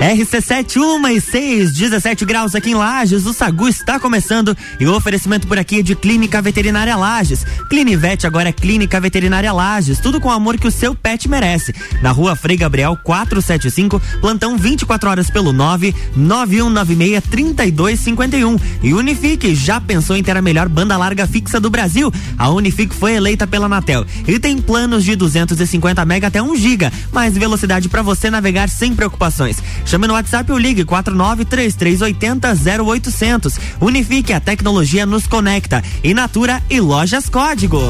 RC7 1 e 6, 17 graus aqui em Lages. O Sagu está começando e o oferecimento por aqui é de Clínica Veterinária Lages. Clinivete agora é Clínica Veterinária Lages. Tudo com o amor que o seu pet merece. Na rua Frei Gabriel 475, plantão 24 horas pelo 9 9196 3251. E Unifique, já pensou em ter a melhor banda larga fixa do Brasil? A Unifique foi eleita pela Anatel e tem planos de 250 mega até 1 giga, mais velocidade para você navegar sem preocupações. Chame no WhatsApp ou ligue 493380 0800. Unifique, a tecnologia nos conecta. E Natura e Lojas Código.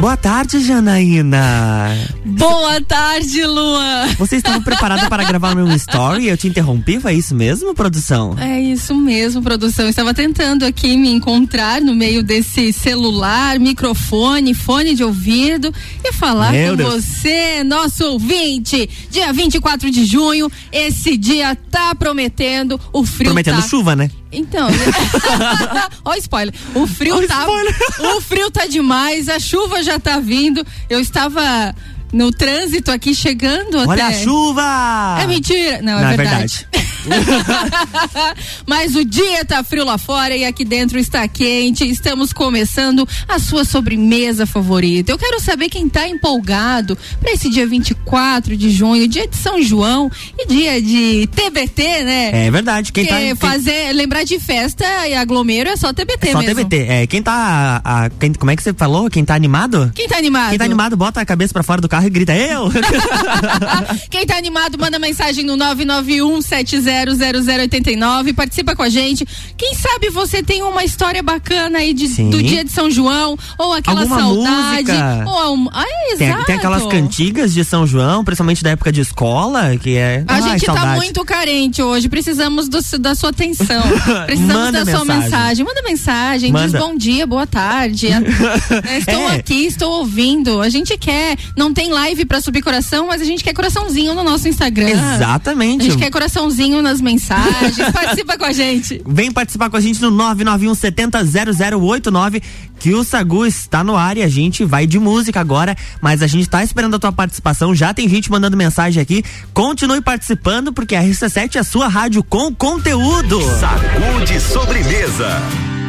Boa tarde, Janaína. Boa tarde, Lua. Você estava preparada para gravar meu story? Eu te interrompi, foi isso mesmo, produção? É isso mesmo, produção. Eu estava tentando aqui me encontrar no meio desse celular, microfone, fone de ouvido e falar meu com Deus. você, nosso ouvinte. Dia 24 de junho, esse dia tá prometendo o frio. Prometendo tá... chuva, né? Então, ó spoiler. O frio ó tá spoiler. o frio tá demais, a chuva já tá vindo. Eu estava no trânsito aqui chegando Olha até. a chuva! É mentira. Não, é Não é verdade. É verdade. Mas o dia tá frio lá fora e aqui dentro está quente. Estamos começando a sua sobremesa favorita. Eu quero saber quem tá empolgado para esse dia 24 de junho, dia de São João e dia de TBT, né? É verdade. Quem Porque tá fazer, lembrar de festa e aglomero é só TBT é só mesmo. TBT. É, quem tá a, quem, como é que você falou? Quem tá animado? Quem tá animado? Quem tá animado bota a cabeça para fora do carro e grita eu. quem tá animado manda mensagem no 991 70 0089, participa com a gente. Quem sabe você tem uma história bacana aí de, do dia de São João, ou aquela Alguma saudade. Música. Ou ah, é, tem, tem, aquelas cantigas de São João, principalmente da época de escola, que é. A Ai, gente tá saudade. tá muito carente hoje, precisamos do, da sua atenção. Precisamos da sua mensagem. Manda mensagem, Manda. diz bom dia, boa tarde. estou é. aqui, estou ouvindo. A gente quer, não tem live para subir coração, mas a gente quer coraçãozinho no nosso Instagram. Exatamente. A gente quer coraçãozinho nas mensagens. Participa com a gente. Vem participar com a gente no 991 70 0089 que o Sagu está no ar e a gente vai de música agora, mas a gente está esperando a tua participação. Já tem gente mandando mensagem aqui. Continue participando porque a RC7 é a sua rádio com conteúdo. Sagu de sobremesa.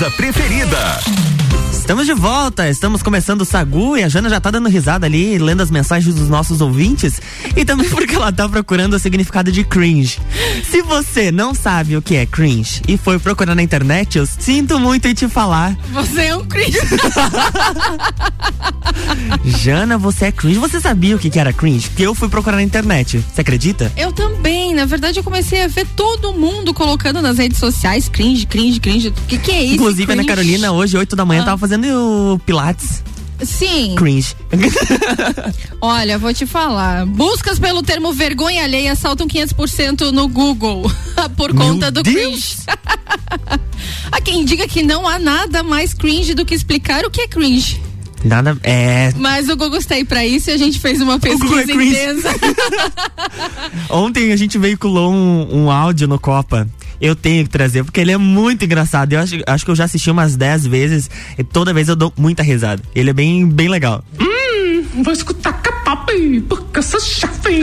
Sobremesa preferida. Estamos de volta, estamos começando o Sagu e a Jana já tá dando risada ali, lendo as mensagens dos nossos ouvintes e também porque ela tá procurando o significado de cringe. Se você não sabe o que é cringe e foi procurar na internet, eu sinto muito em te falar. Você é um cringe. Jana, você é cringe. Você sabia o que, era cringe? Porque eu fui procurar na internet. Você acredita? Eu também. Na verdade, eu comecei a ver todo mundo colocando nas redes sociais cringe, cringe, cringe. O que, que é isso? Inclusive, cringe? a Ana Carolina, hoje, 8 da manhã, ah. tava fazendo o Pilates. Sim. Cringe. Olha, vou te falar. Buscas pelo termo vergonha alheia saltam 500% no Google por conta Meu do Deus. cringe. há quem diga que não há nada mais cringe do que explicar o que é cringe. Nada, é. Mas o Google está aí pra isso e a gente fez uma pesquisa Google é intensa. Ontem a gente veiculou um, um áudio no Copa. Eu tenho que trazer, porque ele é muito engraçado. Eu acho, acho que eu já assisti umas 10 vezes e toda vez eu dou muita risada. Ele é bem, bem legal. Hum, vou escutar K-pop, porque eu sou jovem.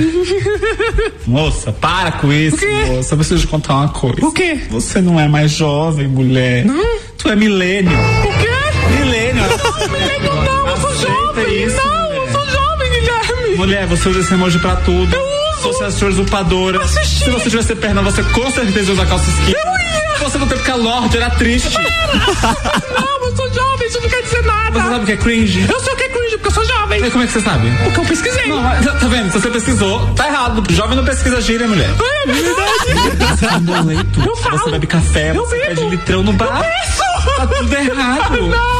Moça, para com isso, moça. Eu preciso te contar uma coisa. O quê? Você não é mais jovem, mulher. Não? Tu é milênio. O quê? Milênio. Milênio não, eu sou jovem. isso, não, mulher. eu sou jovem, Guilherme. Mulher, você usa esse emoji pra tudo. Eu é sua usurpadora. Assisti. Se você tivesse perna, você com certeza ia usar calça skinny. Eu ia. Você que a Lorde era triste. Não, eu sou jovem, isso não quer dizer nada. Você sabe o que é cringe? Eu sei o que é cringe, porque eu sou jovem. E como é que você sabe? Porque eu pesquisei. Não, mas, tá vendo? Se você pesquisou, tá errado. Jovem não pesquisa gíria, mulher. É verdade. Você é boleto. Eu falo. Você bebe café, Eu você bebo. pede litrão no bar. Isso. Tá tudo errado. Não,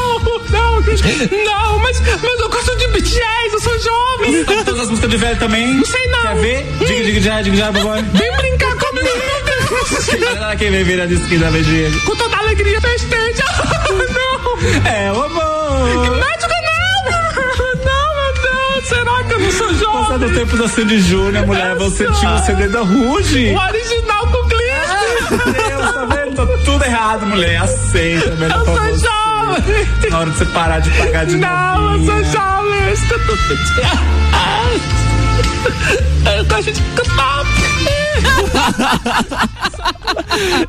não, não, mas, mas eu gosto de BTS, eu sou jovem. Todas as músicas de velho também? Não sei não. Quer ver? Diga, diga, já, diga, já, boboy. Vem brincar comigo, meu Deus. Quem vem virar de esquina, beijinho. Com toda a alegria festeja. Não. É o amor. Médico meu Deus, será que eu não sou é jovem? do tempo da Sandy Júnior, mulher. Você tinha o CD da Ruge. O original com cliente! Meu Deus, tá vendo? Tá tudo errado, mulher. Aceita, melhor Eu sou você. Jovem! Na hora de você parar de pagar de Não, eu novinha. sou jovem! Eu estou tudo Eu gosto de cantar!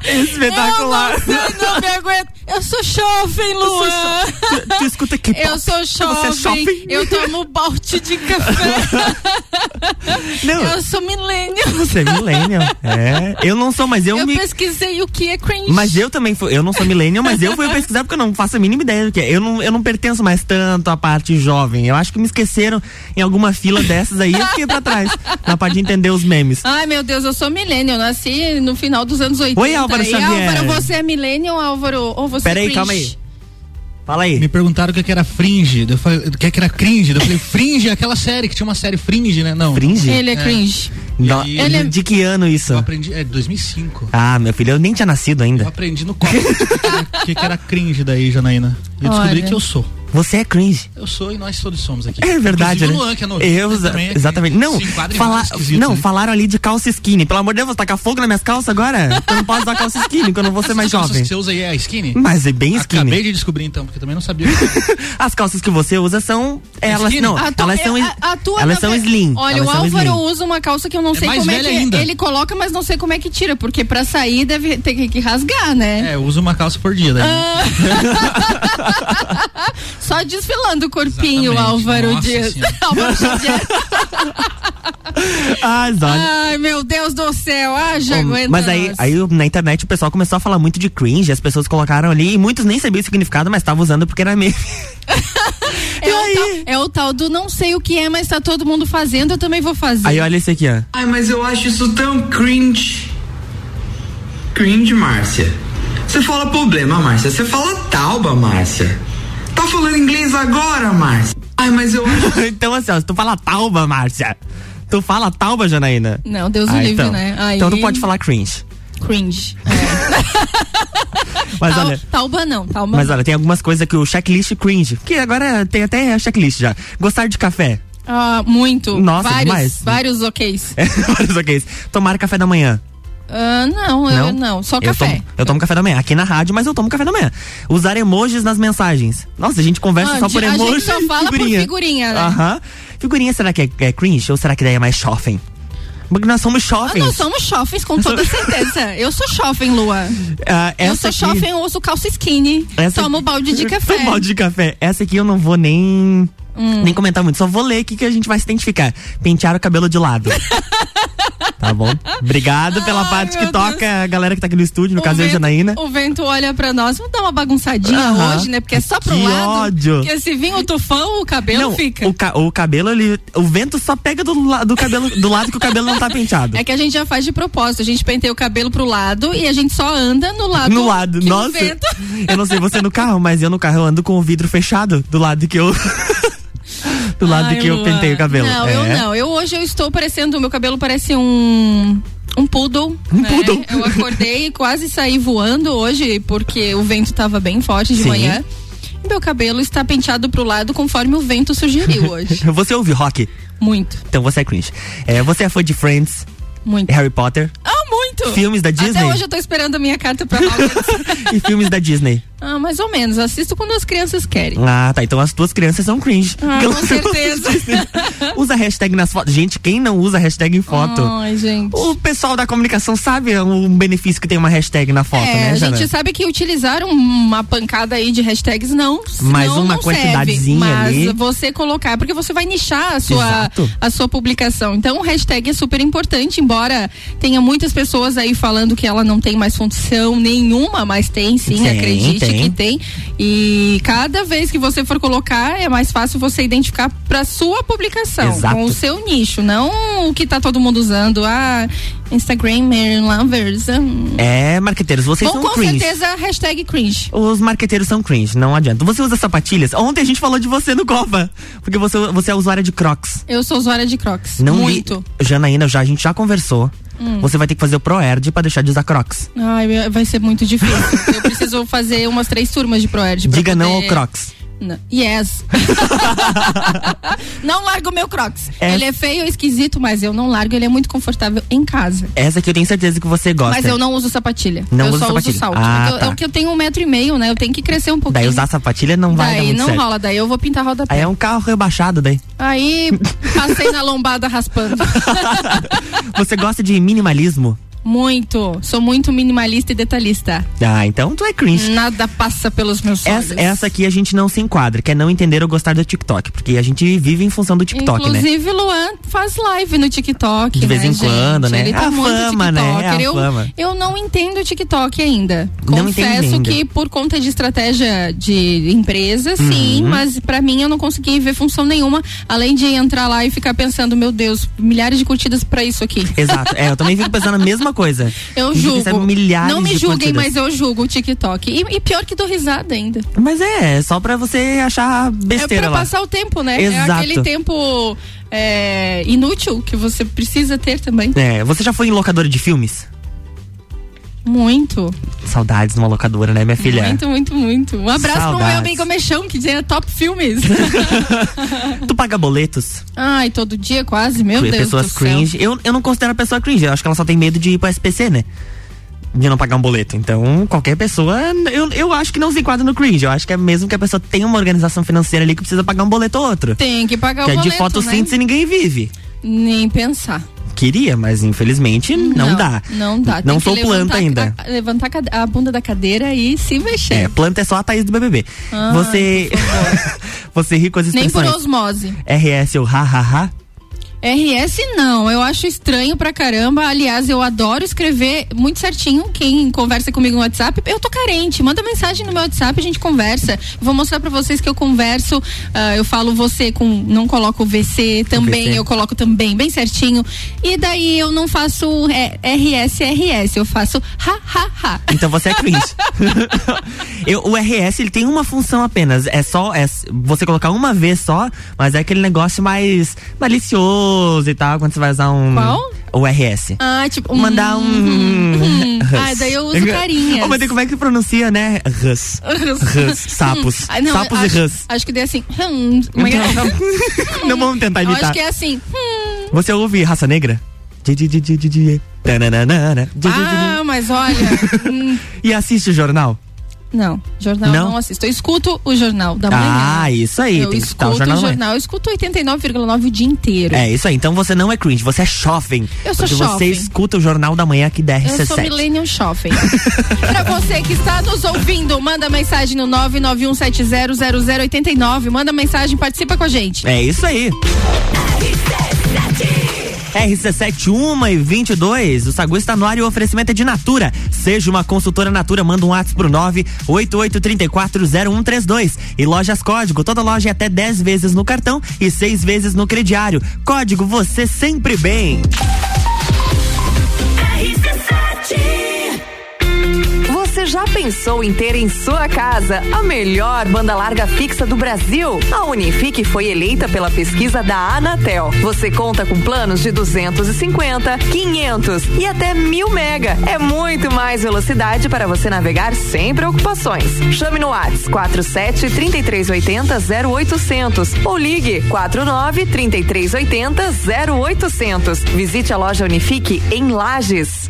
Espetacular. Eu não, não me aguento. Eu sou jovem, Luan. Tu, tu escuta que Eu sou Você é jovem. Eu tomo balde de café. Não, Eu sou millennial. você é millennial. É. Eu não sou, mas eu, Eu me. pesquisei o que é cringe. Mas eu também fui, eu não sou millennial, mas eu fui pesquisar porque eu não faço a mínima ideia do que é. Eu não, eu não pertenço mais tanto à parte jovem. Eu acho que me esqueceram em alguma fila dessas aí, eu fiquei pra trás. Na parte de entender os memes. Ai, meu Deus, eu sou millennial. Eu nasci no final dos anos 80. Oi, Álvaro Xavier. Álvaro, você é millennial, Álvaro? Ou você Pera é aí, cringe? calma aí. Fala aí. Me perguntaram o que, que era fringe. Eu falei, o que, que era cringe? Eu falei, fringe é aquela série que tinha uma série fringe, né? Não. Fringe? Ele é cringe. No- aí- Ele é- De que ano isso? Eu aprendi. É 2005. Ah, meu filho, eu nem tinha nascido Eu ainda. aprendi no copo. O que, que era- cringe daí, Janaína? E eu descobri Olha. que eu sou. Você é cringe. Eu sou e nós todos somos aqui. É verdade, Inclusive né? o Luan, que é novinho, eu, exa- é exatamente. Não, fala, não né? falaram ali de calça skinny. Pelo amor de Deus, vou tacar fogo nas minhas calças agora? Eu não posso usar calça skinny quando eu vou ser mais Essas calças jovem. que você usa aí é skinny? Mas é bem skinny. Acabei de descobrir então, porque também não sabia. As calças que você usa são. Elas Skinny? não, A tua- elas são. a- a tua, elas são ver- slim. Olha, elas o Álvaro usa uma calça que eu não sei mais como é que ainda. ele coloca, mas não sei como é que tira, porque pra sair deve ter que- que rasgar, né? é, eu uso uma calça por dia daí. Ah. Só desfilando o corpinho, Exatamente. Álvaro Nossa Dias. Álvaro Xavier. Ah, olha. Ai, meu Deus do céu. Ah, já Ô, aguenta Mas aí, nós. aí na internet o pessoal começou a falar muito de cringe, as pessoas colocaram ali, e muitos nem sabiam o significado, mas estavam usando porque era meme. é, e o tal, é o tal do não sei o que é, mas tá todo mundo fazendo, eu também vou fazer. Aí olha esse aqui, ó. Ai, mas eu acho isso tão cringe. Cringe, Márcia. Você fala problema, Márcia. Você fala tauba, Márcia. Tá falando inglês agora, Márcia? Ai, mas eu acho. então assim, ó, se tu fala tauba, Márcia. Tu fala tauba, Janaína? Não, Deus o Ah, livre, então. né? Aí, Então tu pode falar cringe. cringe. É. Mas Tal- olha. Tauba não, Tauba Mas não. olha, tem algumas coisas que o checklist cringe. Que agora tem até checklist já. Gostar de café. Ah, muito. Nossa, vários, demais. vários oks. É, vários ok's. Tomar café da manhã. Ah, não, eu não. Só Eu café. tomo, eu tomo café da manhã. Aqui na rádio, mas eu tomo café da manhã. Usar emojis nas mensagens. Nossa, a gente conversa Ah, só por a gente só fala por figurinha. figurinha, né? Aham. Figurinha, será que é, é cringe ou será que daí é mais shopping? Porque nós somos Ah, jovens. nós somos jovens, com toda certeza. Eu sou jovem, Lua. Ah, Eu sou jovem, eu uso calça skinny. Essa- Tomo balde de café. Tomo balde de café. Essa aqui eu não vou nem. Hum. Nem comentar muito, só vou ler aqui que a gente vai se identificar. Pentear o cabelo de lado. tá bom? Obrigado pela Ai, parte que meu toca a galera que tá aqui no estúdio, no O caso eu e a vento- Janaína. O vento olha pra nós, vamos dar uma bagunçadinha hoje, né? Porque é só pro Que lado. ódio. Porque se vir o tufão, o cabelo Não, fica. O, ca- o cabelo, ele. O vento só pega do, do cabelo do lado que o cabelo não tá penteado. É que a gente já faz de propósito. A gente penteia o cabelo pro lado e a gente só anda no lado. no lado. Nossa. vento- Eu não sei você no carro, mas eu no carro eu ando com o vidro fechado do lado que eu. do lado Ai, que eu Lua. pentei o cabelo. Não, É. eu não. Eu hoje eu estou parecendo, o meu cabelo parece um um poodle. Um né? poodle. Eu acordei e quase saí voando hoje porque o vento estava bem forte de Sim. manhã. E meu cabelo está penteado pro lado conforme o vento sugeriu hoje. Você ouve rock? Muito, Então você é cringe. É, você é fã de Friends, muito. Harry Potter Ah, muito! Filmes da Disney? Até hoje eu tô esperando a minha carta pra e filmes da Disney. ah, mais ou menos. Assisto quando as crianças querem. Ah, tá. Então as tuas crianças são cringe. Ah, com certeza. Usa hashtag nas fotos. Gente, quem não usa hashtag em foto? Ai, gente. O pessoal da comunicação sabe o benefício que tem uma hashtag na foto, É, né, a Jana? gente sabe que utilizar um- uma pancada aí de hashtags não. Mais não, uma não quantidadezinha serve, mas ali. você colocar, porque você vai nichar a sua, Exato. a sua publicação. Então o hashtag é super importante, embora tenha muitas pessoas aí falando que ela não tem mais função nenhuma, mas tem sim, Tem, acredite tem. que tem. E cada vez que você for colocar, é mais fácil você identificar para sua publicação, Exato. com o seu nicho, não o que tá todo mundo usando. Ah, Instagram, lovers. hum. É, marqueteiros, vocês Com, são com cringe. certeza, hashtag cringe. Os marqueteiros são cringe, não adianta. Você usa sapatilhas? Ontem a gente falou de você no Copa. Porque você, você é usuária de Crocs. Eu sou usuária de Crocs. Não li- Muito. Hum. Janaína, já, a gente já conversou. Você vai ter que fazer o ProErd pra deixar de usar Crocs. Ai, vai ser muito difícil. Eu preciso fazer umas três turmas de ProErd. Diga não ao poder- Crocs. Não. Yes. não largo o meu Crocs. É. Ele é feio, esquisito, mas eu não largo. Ele é muito confortável em casa. Essa aqui eu tenho certeza que você gosta. Mas eu não uso sapatilha. Não eu usa só sapatilha. uso salto. Ah, é, que eu, tá. é que eu tenho um metro e meio, né? Eu tenho que crescer um pouquinho. Daí usar sapatilha não vai dar Daí muito não certo. rola, daí eu vou pintar rodapé. Aí é um carro rebaixado daí. Aí passei na lombada raspando. Você gosta de minimalismo? Muito. Sou muito minimalista e detalhista. Ah, então tu é cringe. Nada passa pelos meus olhos. Essa, essa aqui a gente não se enquadra, que é não entender ou gostar do TikTok. Porque a gente vive em função do TikTok, né? Inclusive, Luan faz live no TikTok. De vez né, em gente? quando, né? Ele tá A muito fama, né? É a eu, fama. eu não entendo o TikTok ainda. Confesso ainda. que por conta de estratégia de empresa, Uhum. sim, mas pra mim eu não consegui ver função nenhuma, além de entrar lá e ficar pensando, meu Deus, milhares de curtidas pra isso aqui. Exato. É, eu também fico pensando a mesma coisa. Eu julgo. milhares Não me julguem, mas eu julgo o TikTok. E, e pior que dou risada ainda. Mas é, é só pra você achar É besteira pra lá. passar o tempo, né? Exato. É aquele tempo é, inútil que você precisa ter também. É, você já foi em locadora de filmes? Muito. Saudades numa locadora, né, minha filha? Muito, muito, muito. Um abraço pro meu Saudades. amigo Mexão, que dizia top filmes. Tu paga boletos? Ai, todo dia quase, meu Deus pessoas do céu. cringe. Eu, eu não considero a pessoa cringe, eu acho que ela só tem medo de ir pro SPC, né? De não pagar um boleto. Então, qualquer pessoa, eu, eu acho que não se enquadra no cringe. Eu acho que é mesmo que a pessoa tenha uma organização financeira ali que precisa pagar um boleto ou outro. Tem que pagar que o é boleto, de fotossíntese né? ninguém vive. Nem pensar. Queria, mas infelizmente não, dá. Não dá. Não Tem que sou planta ainda. A, levantar a bunda da cadeira e se mexer. É, planta é só a Thaís do BBB. Ah, você. você ri com as Nem por expressões. osmose. RS ou ha ha ha? RS não, eu acho estranho pra caramba. Aliás, eu adoro escrever muito certinho. Quem conversa comigo no WhatsApp, eu tô carente. Manda mensagem no meu WhatsApp, a gente conversa. Vou mostrar pra vocês que eu converso. ah, eu falo você com. Não coloco VC também, VC. eu coloco também bem certinho. E daí eu não faço é, RS, RS, eu faço ha, ha, ha. Então você é cringe. Eu- o RS ele tem uma função apenas. É só é você colocar uma vez só, mas é aquele negócio mais malicioso e tal, quando você vai usar um. Qual? O RS. Ah, tipo. Mandar um. hum. Ah, daí eu uso carinhas. Oh, mas como é que pronuncia, né? Rus. Rus. Sapos. Ah, não, Sapos acho, e rus. Acho que daí assim. hum, como é que é? Não vamos tentar Eu imitar. acho que é assim. hum. Você ouve Raça Negra? Ah, mas olha. hum, E assiste o jornal? Não, jornal não, Não? assisto. Eu escuto o jornal da manhã. Ah, isso aí, Eu tem que escutar o escuto Jornal o da Manhã. jornal, eu escuto 89,9 o dia inteiro. É isso aí, então você não é cringe, você é jovem. Eu sou porque você jovem. escuta o Jornal da Manhã aqui da Eu sou RC7. Millennium Shopping. pra você que está nos ouvindo, manda mensagem no 991700089. Manda mensagem, participa com a gente. É isso aí. RC7 1 e 22, o Sagu está no ar e o oferecimento é de Natura. Seja uma consultora Natura, manda um WhatsApp pro 988340132. E Lojas Código, toda loja é até 10 vezes no cartão e 6 vezes no crediário. Código você sempre bem. Você já pensou em ter em sua casa a melhor banda larga fixa do Brasil? A Unifique foi eleita pela pesquisa da Anatel. Você conta com planos de 250, 500 e até 1000 mega. É muito mais velocidade para você navegar sem preocupações. Chame no WhatsApp 47 3380 0800 ou ligue 49 3380 0800. Visite a loja Unifique em Lages.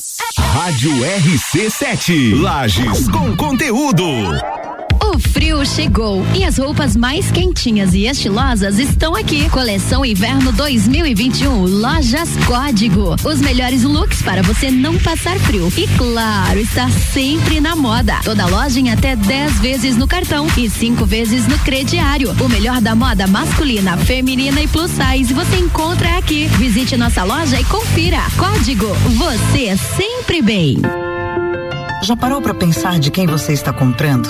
Rádio RC7. Lages com conteúdo. Frio chegou e as roupas mais quentinhas e estilosas estão aqui. Coleção Inverno 2021, Lojas Código. Os melhores looks para você não passar frio. E claro, estar sempre na moda. Toda loja em até 10 vezes no cartão e 5 vezes no crediário. O melhor da moda masculina, feminina e plus size você encontra aqui. Visite nossa loja e confira. Código, você sempre bem. Já parou para pensar de quem você está comprando?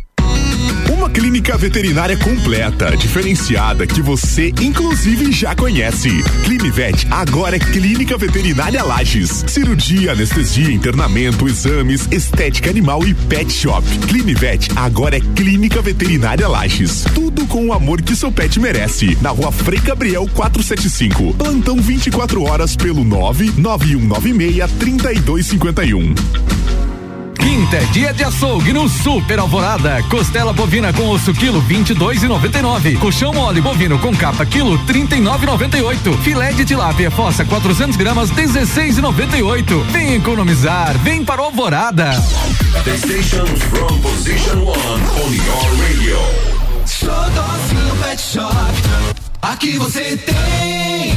Clínica veterinária completa, diferenciada, que você inclusive já conhece. Clinivet agora é Clínica Veterinária Lages. Cirurgia, anestesia, internamento, exames, estética animal e pet shop. Clinivet agora é Clínica Veterinária Lages. Tudo com o amor que seu pet merece. Na rua Frei Gabriel 475. Plantão 24 horas pelo 99196 3251. Quinta é dia de açougue no Super Alvorada. Costela bovina com osso quilo 22,99. Colchão mole bovino com capa quilo 39,98. Filé de tilápia fossa 400 gramas 16,98. Vem economizar, vem para o Alvorada. The station from position one on your radio. Xodózinho Pet Shop. Aqui você tem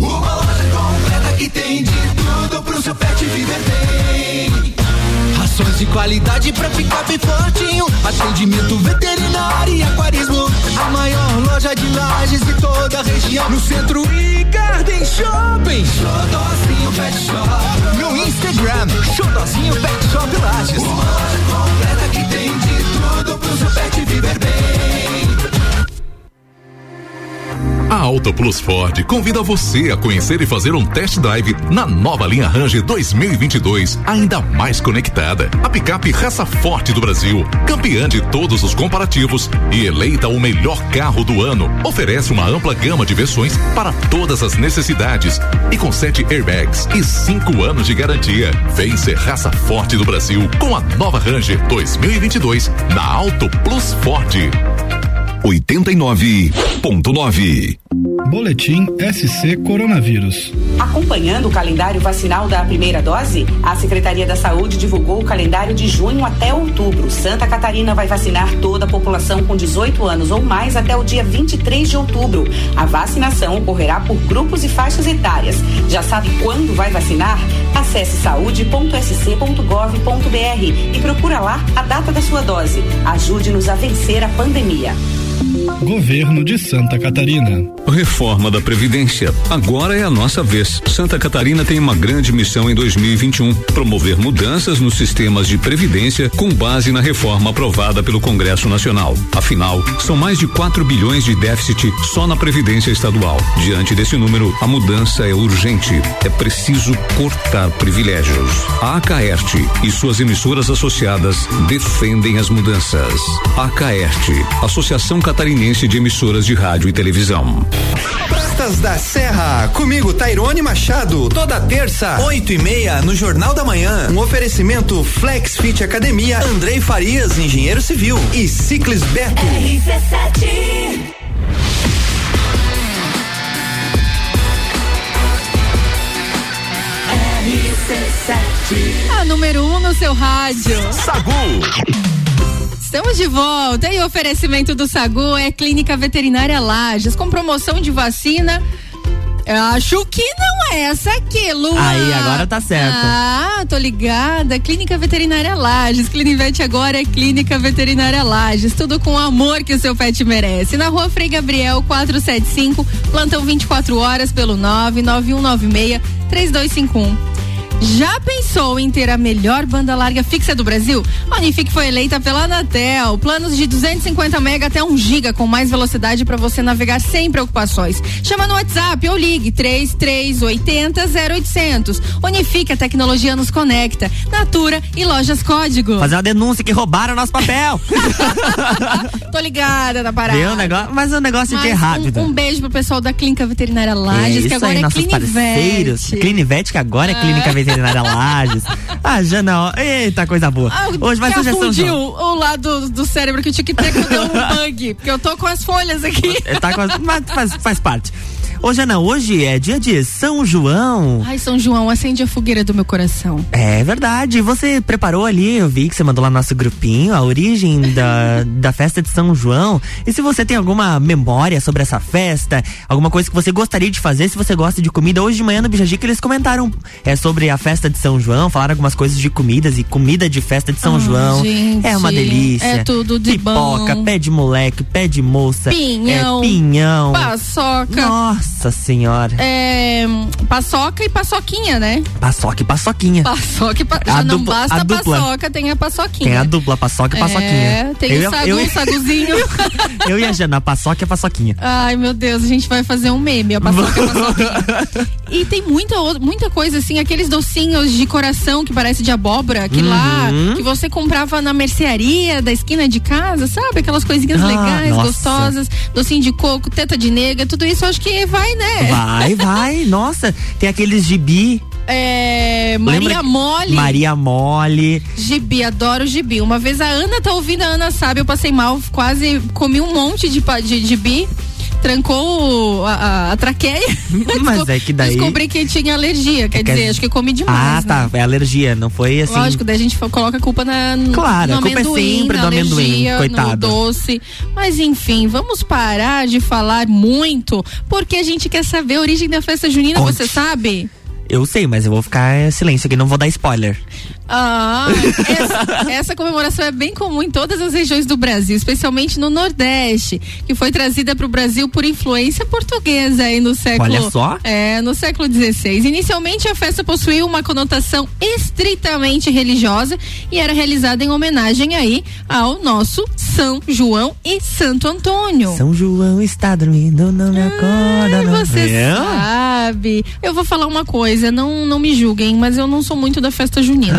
uma loja completa que tem de tudo pro seu pet viver bem. Rações de qualidade pra ficar bem fortinho. Atendimento veterinário e aquarismo. A maior loja de lajes de toda a região. No centro e Garden Shopping. Xodózinho Pet Shop. No Instagram, Xodózinho Pet Shop Lages. Uma loja completa que tem de tudo pro seu pet viver bem. A Auto Plus Ford convida você a conhecer e fazer um test drive na nova linha Ranger 2022, ainda mais conectada. A picape raça forte do Brasil, campeã de todos os comparativos e eleita o melhor carro do ano. Oferece uma ampla gama de versões para todas as necessidades e com sete airbags e cinco anos de garantia. Vem ser raça forte do Brasil com a nova Ranger 2022 na Auto Plus Ford. 89.9 Boletim SC Coronavírus. Acompanhando o calendário vacinal da primeira dose, a Secretaria da Saúde divulgou o calendário de junho até outubro. Santa Catarina vai vacinar toda a população com 18 anos ou mais até o dia 23 de outubro. A vacinação ocorrerá por grupos e faixas etárias. Já sabe quando vai vacinar? Acesse saúde.sc.gov.br e procura lá a data da sua dose. Ajude-nos a vencer a pandemia. Governo de Santa Catarina. Reforma da Previdência. Agora é a nossa vez. Santa Catarina tem uma grande missão em 2021: promover mudanças nos sistemas de previdência com base na reforma aprovada pelo Congresso Nacional. Afinal, são mais de 4 bilhões de déficit só na Previdência Estadual. Diante desse número, a mudança é urgente. É preciso cortar privilégios. A Acaerte e suas emissoras associadas defendem as mudanças. Acaerte, Associação Catarinense de Emissoras de Rádio e Televisão. Pratas da Serra, comigo Tairone Machado, toda terça, oito e meia, no Jornal da Manhã. Um oferecimento Flex Fit Academia, Andrei Farias, engenheiro civil e Ciclis Beto. RC7 A número 1 um no seu rádio. Sagu. Estamos de volta e o oferecimento do Sagu é Clínica Veterinária Lages com promoção de vacina. Eu acho que não é essa aqui, Lu. Aí, agora tá certo. Ah, tô ligada. Clínica Veterinária Lages. Clinivete agora é Clínica Veterinária Lages. Tudo com o amor que o seu pet merece. Na rua Frei Gabriel 475, plantão 24 horas pelo 99196 3251. Já pensou em ter a melhor banda larga fixa do Brasil? A Unifique foi eleita pela Anatel. Planos de 250 mega até 1 giga com mais velocidade para você navegar sem preocupações. Chama no WhatsApp ou ligue 3380 0800. Unifique a tecnologia nos conecta. Natura e lojas Código. Fazer uma denúncia que roubaram nosso papel. Tô ligada na parada. Deu um negócio, mas o negócio de Mas é rápido. Um, um beijo pro pessoal da Clínica Veterinária Lages, é, que agora aí, é nossos Clinivete. parceiros. Clinivete, que agora é Clínica Veterinária Lages. Ah, Jana, ó, eita, coisa boa. Hoje vai que sugestão. o lado do cérebro que o tic-tac deu um bug, porque eu tô com as folhas aqui. Tá com as- mas faz, faz parte. Ô, Jana, hoje é dia de São João. Ai, São João, acende a fogueira do meu coração. É verdade. Você preparou ali, eu vi que você mandou lá no nosso grupinho, a origem da, da festa de São João. E se você tem alguma memória sobre essa festa, alguma coisa que você gostaria de fazer, se você gosta de comida, hoje de manhã no Bijagica eles comentaram é, sobre a festa de São João, falaram algumas coisas de comidas e comida de festa de São Ai, João. gente, é uma delícia. é tudo de Pipoca, bom. pé de moleque, pé de moça. Pinhão, É, pinhão. Paçoca. Nossa senhora. É, paçoca e paçoquinha, né? Paçoca e paçoquinha. Paçoca e pa... A Já não basta a a dupla. paçoca, tem a paçoquinha. Tem a dupla paçoca e paçoquinha. É, tem Eu o sagu, eu saguzinho. Eu e a Jana, paçoca e paçoquinha. Ai, meu Deus, a gente vai fazer um meme, a paçoca, a paçoquinha. E tem muita, muita coisa assim, aqueles docinhos de coração que parece de abóbora, que lá, Uhum. que você comprava na mercearia da esquina de casa, sabe? Aquelas coisinhas Ah, legais, nossa. gostosas, docinho de coco, teta de nega, tudo isso eu acho que vai, né? Vai, vai. Nossa, tem aqueles gibi. É, Maria Lembra- Mole. Maria Mole. Gibi, adoro gibi. Uma vez a Ana tá ouvindo, a Ana sabe, eu passei mal, quase comi um monte de, pa- de gibi. Trancou a, a, a traqueia. Mas é que daí. Descobri que tinha alergia, quer É dizer, acho que comi Ah, demais. né? tá. É alergia, não foi assim. Lógico, daí a gente coloca a culpa na, Claro, no a culpa é amendoim, sempre na do amendoim, alergia, no coitado. doce. Mas enfim, vamos parar de falar muito, porque a gente quer saber a origem da festa junina, Conte. você sabe? Eu sei, mas eu vou ficar em silêncio aqui, não vou dar spoiler. Ah, essa, essa comemoração é bem comum em todas as regiões do Brasil, especialmente no Nordeste, que foi trazida para o Brasil por influência portuguesa aí no século. Olha só. É, no século XVI. Inicialmente a festa possuía uma conotação estritamente religiosa e era realizada em homenagem aí ao nosso São João e Santo Antônio. São João está dormindo, não me acorda, não. Você Viu? sabe. Eu vou falar uma coisa, não, não me julguem, mas eu não sou muito da festa junina.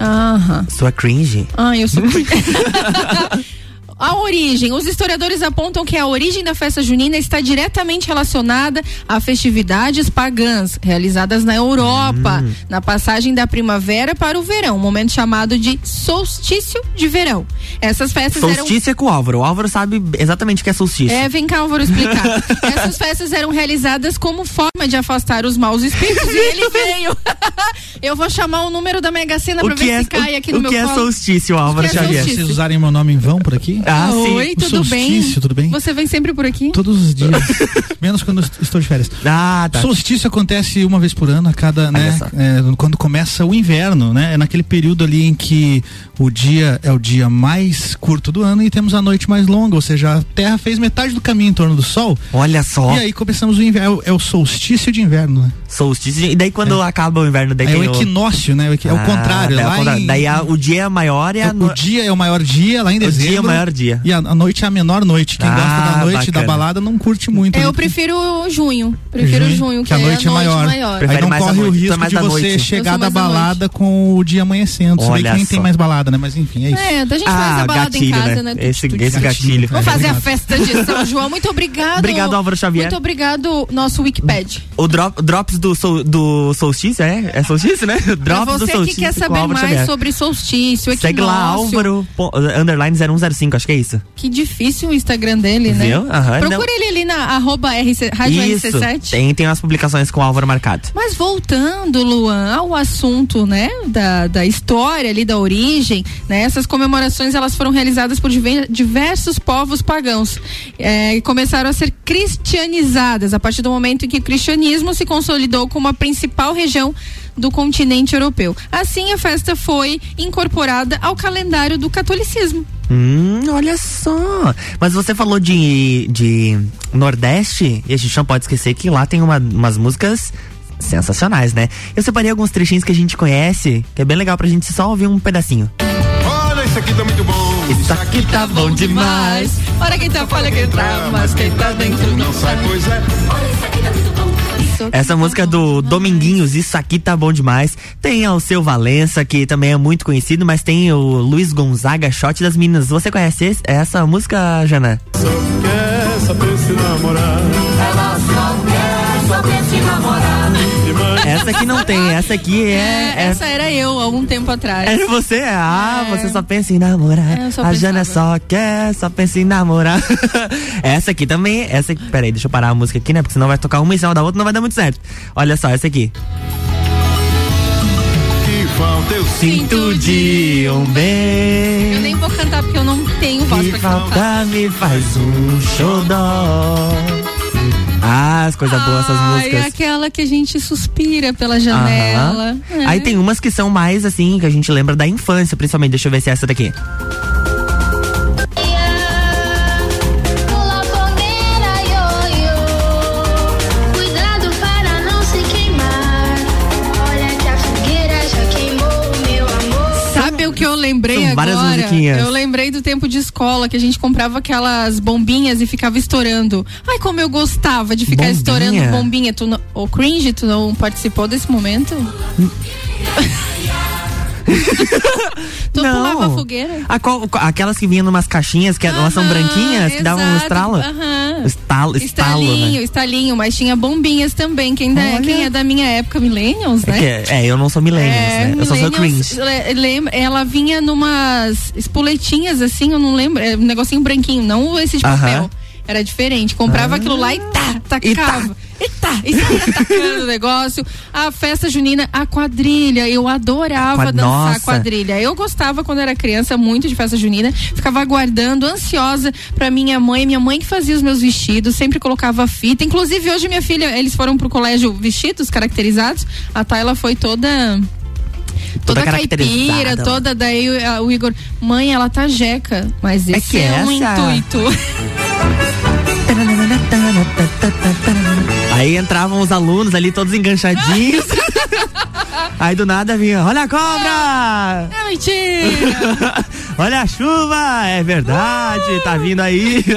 Aham. Sua cringe. Ah, eu sou. a origem. Os historiadores apontam que a origem da festa junina está diretamente relacionada a festividades pagãs realizadas na Europa, Hum. na passagem da primavera para o verão, um momento chamado de solstício de verão. Essas festas eram Solstício é com o Álvaro. O Álvaro sabe exatamente o que é solstício. é, vem cá, vou explicar. Essas festas eram realizadas como forma de afastar os maus espíritos e ele veio. eu vou chamar o número da Mega Sena que ver é, se cai aqui o, no o meu que é colo. solstício, Álvaro O que é Xavier? solstício? Vocês usarem meu nome em vão por aqui? Ah, sim. Oi, O tudo bem? solstício, tudo bem? Você vem sempre por aqui? Todos os dias. Menos quando estou de férias. Ah, tá. Solstício acontece uma vez por ano, a cada, né? é, quando começa o inverno, né? É naquele período ali em que o dia é o dia mais curto do ano e temos a noite mais longa, ou seja, a Terra fez metade do caminho em torno do Sol. Olha só. E aí começamos o inverno, é o solstício de inverno, né? Solstício. E daí quando acaba o inverno, daí É o equinócio, né? O equi- É o Ah, contrário. daí é o contrário. em- Daí a- o dia é maior e a o, dia é o maior dia lá em O dia dezembro. é o maior dia. E a, a noite é a menor noite. Quem Ah, gosta da noite da bacana. balada não curte muito. Eu né? prefiro junho. Prefiro junho, que a noite é maior. maior. Aí não a corre o noite, é risco mais de da você noite. chegar Eu da da balada com o dia amanhecendo. Se bem que nem tem mais balada, né? Mas enfim, é isso. É, a gente faz Ah, a balada em gatilho, casa, né? né? Esse- gatilho. Vamos É fazer a festa de São João. Muito obrigado. Obrigado, Álvaro Xavier. Muito obrigado, nosso Wikipedia. O drop, drops do, sol, do solstício, é? É solstício, né? Drops do você que solstício. quer saber mais Xavier. sobre solstício, Segue lá, Álvaro, po- underline 0105, acho que é isso. Que difícil o Instagram dele, né? Viu? Aham, Procura não. ele ali na arroba RC, Rádio isso, RC7. tem, tem umas publicações com o Álvaro marcado. Mas voltando, Luan, ao assunto, né, da, da história ali, da origem, né, essas comemorações elas foram realizadas por diver- diversos povos pagãos é, e começaram a ser cristianizadas a partir do momento em que o cristianismo se consolidou como a principal região do continente europeu. Assim, a festa foi incorporada ao calendário do catolicismo. Hum, olha só. Mas você falou de, de Nordeste, e a gente não pode esquecer que lá tem uma- umas músicas sensacionais, né? Eu separei alguns trechinhos que a gente conhece, que é bem legal pra gente só ouvir um pedacinho. Olha, isso aqui tá muito bom. Isso aqui tá bom demais. Olha quem tá fora, quem tá, mas quem tá dentro não sai, pois é. Essa música do Dominguinhos, isso aqui tá bom demais. Tem o seu Valença, que também é muito conhecido, mas tem o Luiz Gonzaga, Shot das Minas. Você conhece esse- essa música, Jana? Só quer saber se namorar. Ela só quer saber se namorar. Essa aqui não tem, essa aqui é. É, é- essa era eu, há algum tempo atrás. Era você? Ah, É. você só pensa em namorar. É, a Jana só quer, só pensa em namorar. essa aqui também, essa aqui, peraí, deixa eu parar a música aqui, né? Porque senão vai tocar uma em cima da outra, não vai dar muito certo. Olha só, essa aqui. Que falta eu Sinto de um bem. Eu nem vou cantar porque eu não tenho voz Que pra cantar. falta me faz um xodó. Ah, as coisas boas essas Ai, músicas. aquela que a gente suspira pela janela. É. Aí tem umas que são mais assim, que a gente lembra da infância, principalmente. Deixa eu ver se é essa daqui. Lembrei São várias agora? musiquinhas. Eu lembrei do tempo de escola que a gente comprava aquelas bombinhas e ficava estourando. Ai, como eu gostava de ficar Bombinha? estourando bombinha. Tu não, o cringe, tu não participou desse momento? tu pulava fogueira? A aquelas que vinham numas caixinhas, que elas são branquinhas, que davam um exato. estralo. Aham. Estalo, estalo, Estalinho, né? estalinho, mas tinha bombinhas também. Quem, da- Olha. quem é da minha época, Millennials, É, né? que é, é, eu não sou millennials, né? Eu só sou cringe. ela vinha numas espoletinhas assim, eu não lembro, é um negocinho branquinho, não esse de Aham. papel. Era diferente. Comprava aquilo lá e tá, tacava. E tá, e tá tacando o negócio. A festa junina, a quadrilha. Eu adorava Qua- dançar Nossa. quadrilha. Eu gostava quando era criança muito de festa junina. Ficava aguardando, ansiosa pra minha mãe. Minha mãe que fazia os meus vestidos, sempre colocava fita. Inclusive, hoje minha filha, eles foram pro colégio vestidos, caracterizados. A Tayla foi toda toda, caipira, caracterizada. toda daí o, o Igor, mãe, ela tá jeca, mas É esse que é, um intuito. Aí entravam os alunos ali todos enganchadinhos. Aí do nada vinha, olha a cobra! É mentira! Olha a chuva, é verdade, tá vindo aí.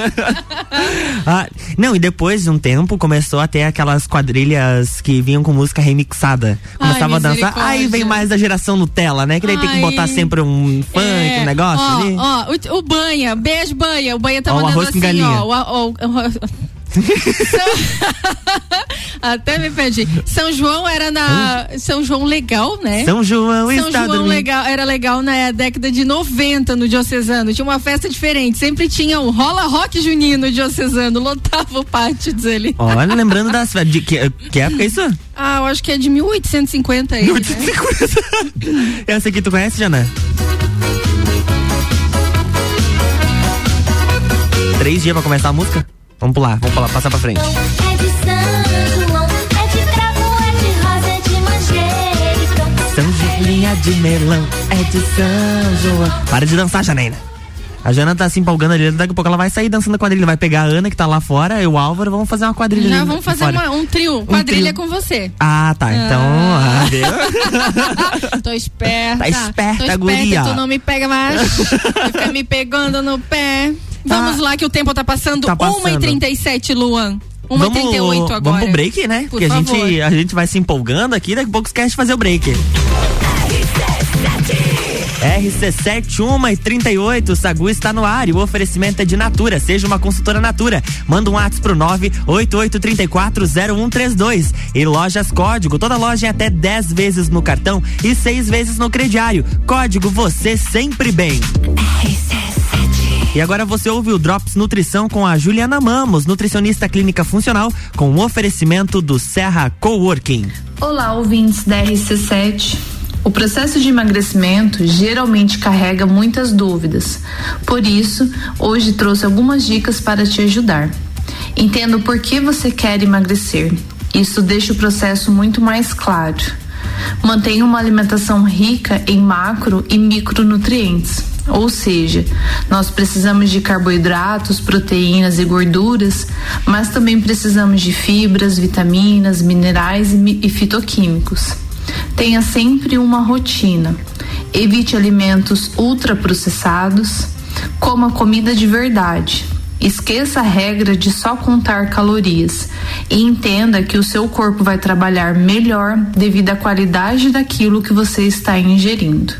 Ah, não, e depois de um tempo começou a ter aquelas quadrilhas que vinham com música remixada. Começava a dançar. Aí vem mais da geração Nutella, né? Que daí tem que Ai. botar sempre um funk, um negócio ó, ali. Ó, o, o Banha, beijo Banha. O Banha tá Ó, o mandando assim, galinha. ó. o- o- Até me perdi. São João era na. São João legal, né? São João São João dormindo. legal, era legal na década de 90 no Diocesano. Tinha uma festa diferente. Sempre tinha um rola rock junino diocesano. Lotava o pátio, diz ele. Olha, lembrando das. De, que, que época é isso? Ah, eu acho que é de 1850 aí. 1850. Essa aqui tu conhece, Jana? Três dias pra começar a música? Vamos pular, vamos pular, passar pra frente. É de São João, é de cravo, é de rosa, é de. São Julinha de melão, é de São João. Para de dançar, Janaína. A Jana tá se empolgando ali, daqui a pouco ela vai sair dançando a quadrilha. Vai pegar a Ana que tá lá fora e o Álvaro, vamos fazer uma quadrilha Já ali vamos fazer uma- um trio, quadrilha com você. Ah, tá. Então, ah, viu? Tô esperta. Tá esperta, Tô esperta, guria. tu não me pega mais. Vai ficar me pegando no pé. Vamos lá que o tempo tá passando. Tá passando. 1h37, Luan. 1h38 agora. Vamos pro break, né? Por Porque a favor. gente, a gente vai se empolgando aqui, daqui a pouco esquece de fazer o break. RC7 1 e 38, Sagu está no ar e o oferecimento é de Natura. Seja uma consultora Natura. Manda um WhatsApp pro 988340132. E Lojas Código. Toda loja é até 10 vezes no cartão e 6 vezes no crediário. Código você sempre bem. E agora você ouve o Drops Nutrição com a Juliana Mamos, nutricionista clínica funcional, com o oferecimento do Serra Coworking. Olá, ouvintes da RC7. O processo de emagrecimento geralmente carrega muitas dúvidas. Por isso, hoje trouxe algumas dicas para te ajudar. Entenda o porquê você quer emagrecer. Isso deixa o processo muito mais claro. Mantenha uma alimentação rica em macro e micronutrientes. Ou seja, nós precisamos de carboidratos, proteínas e gorduras, mas também precisamos de fibras, vitaminas, minerais e, mi- fitoquímicos. Tenha sempre uma rotina. Evite alimentos ultraprocessados. Coma comida de verdade. Esqueça a regra de só contar calorias e entenda que o seu corpo vai trabalhar melhor devido à qualidade daquilo que você está ingerindo.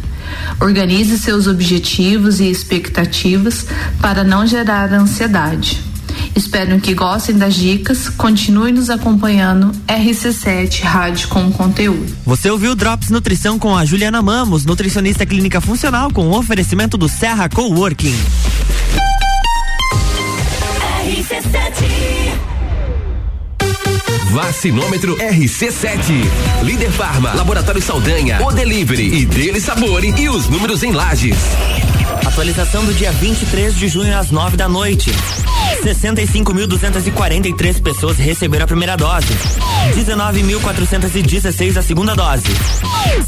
Organize seus objetivos e expectativas para não gerar ansiedade. Espero que gostem das dicas. Continue nos acompanhando. RC7 Rádio com conteúdo. Você ouviu Drops Nutrição com a Juliana Mamos, nutricionista clínica funcional, com o oferecimento do Serra Coworking. Vacinômetro RC7. Líder Farma, Laboratório Saldanha, O Delivery e Dele Sabore e os números em lajes. Atualização do dia 23 de junho às 9 da noite. 65.243 pessoas receberam a primeira dose. 19.416 a segunda dose.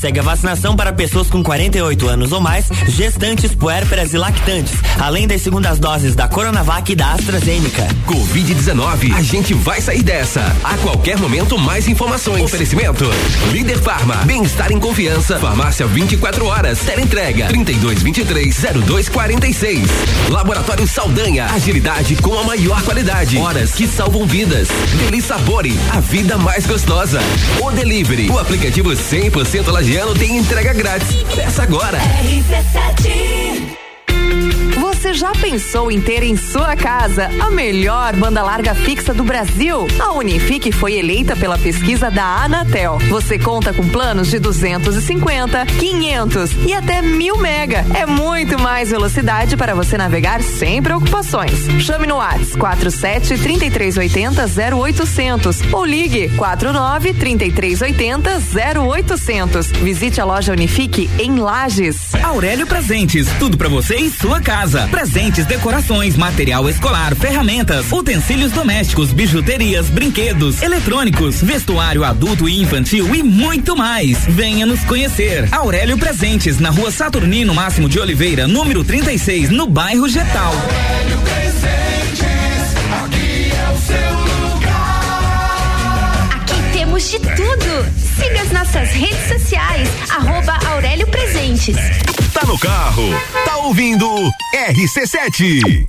Segue a vacinação para pessoas com 48 anos ou mais, gestantes, puérperas e lactantes, além das segundas doses da Coronavac e da AstraZeneca. Covid-19, a gente vai sair dessa. A qualquer momento, mais informações. Oferecimento: Líder Farma, bem-estar em confiança. Farmácia 24 horas. Teleentrega 3223-0246. Laboratório Saldanha, agilidade com a maior qualidade. Horas que salvam vidas. Deli Sabore, a vida mais gostosa. O Delivery, o aplicativo 100% lagiano tem entrega grátis. Peça agora. Você já pensou em ter em sua casa a melhor banda larga fixa do Brasil? A Unifique foi eleita pela pesquisa da Anatel. Você conta com planos de 250, 500 e até 1000 mega. É muito mais velocidade para você navegar sem preocupações. Chame no Whats 47 3380 0800 ou ligue 49 3380 0800. Visite a loja Unifique em Lages. Aurélio Presentes, tudo pra você em sua casa. Presentes, decorações, material escolar, ferramentas, utensílios domésticos, bijuterias, brinquedos, eletrônicos, vestuário adulto e infantil e muito mais. Venha nos conhecer. Aurélio Presentes, na rua Saturnino Máximo de Oliveira, número 36, no bairro Getal. Aqui é temos de tudo. Siga as nossas redes sociais, arroba Aurélio Presentes. Tá no carro, tá ouvindo RC7.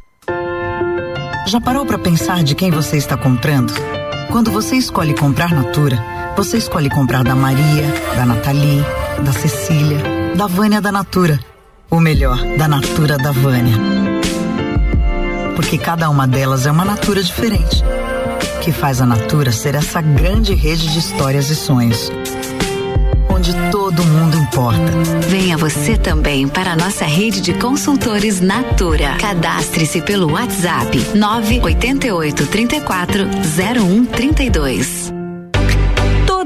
Já parou para pensar de quem você está comprando? Quando você escolhe comprar Natura, você escolhe comprar da Maria, da Nathalie, da Cecília, da Vânia da Natura. O melhor, da Natura da Vânia. Porque cada uma delas é uma Natura diferente. Que faz a Natura ser essa grande rede de histórias e sonhos. Onde todo mundo importa. Venha você também para a nossa rede de consultores Natura. Cadastre-se pelo WhatsApp 988 34 0132.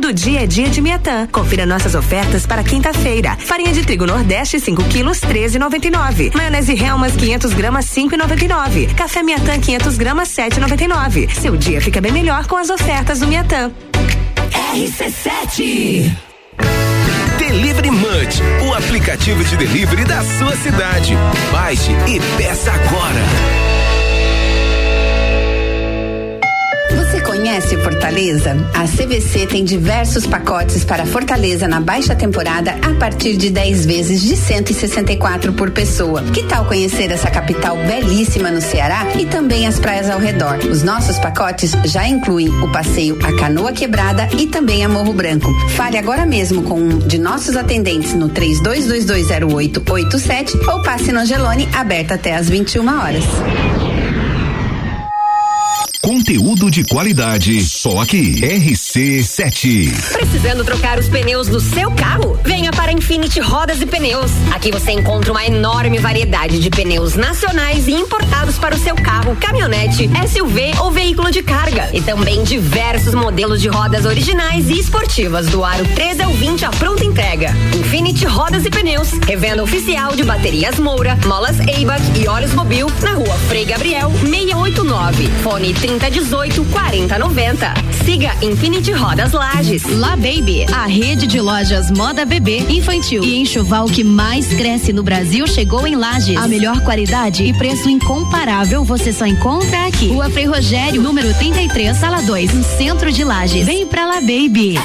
Todo dia é dia de Miatã. Confira nossas ofertas para quinta-feira. Farinha de trigo Nordeste 5 quilos 13,99. Maionese Helmas 500 gramas 5,99. Café Miatã 500 gramas 7,99. Seu dia fica bem melhor com as ofertas do Miatã. RC7 Delivery Munch, o aplicativo de delivery da sua cidade. Baixe e peça agora. Você conhece Fortaleza? A CVC tem diversos pacotes para Fortaleza na baixa temporada a partir de 10 vezes de 164 por pessoa. Que tal conhecer essa capital belíssima no Ceará e também as praias ao redor? Os nossos pacotes já incluem o passeio a Canoa Quebrada e também a Morro Branco. Fale agora mesmo com um de nossos atendentes no 32220887 ou passe no Angelone, aberta até às 21 horas. Conteúdo de qualidade, só aqui. RC7. Precisando trocar os pneus do seu carro? Venha para Infinity Rodas e Pneus. Aqui você encontra uma enorme variedade de pneus nacionais e importados para o seu carro, caminhonete, SUV ou veículo de carga. E também diversos modelos de rodas originais e esportivas do aro 13 ao 20 à pronta entrega. Infinity Rodas e Pneus, revenda oficial de baterias Moura, molas Eibach e óleos Mobil na rua Frei Gabriel 689. Fone 3018 4090. Siga Infinity Rodas Lages. La Baby, a rede de lojas moda bebê, infantil e enxoval que mais cresce no Brasil chegou em Lages. A melhor qualidade e preço incomparável você só encontra aqui. Rua Frei Rogério, número 33, sala 2, no centro de Lages. Vem pra La Baby.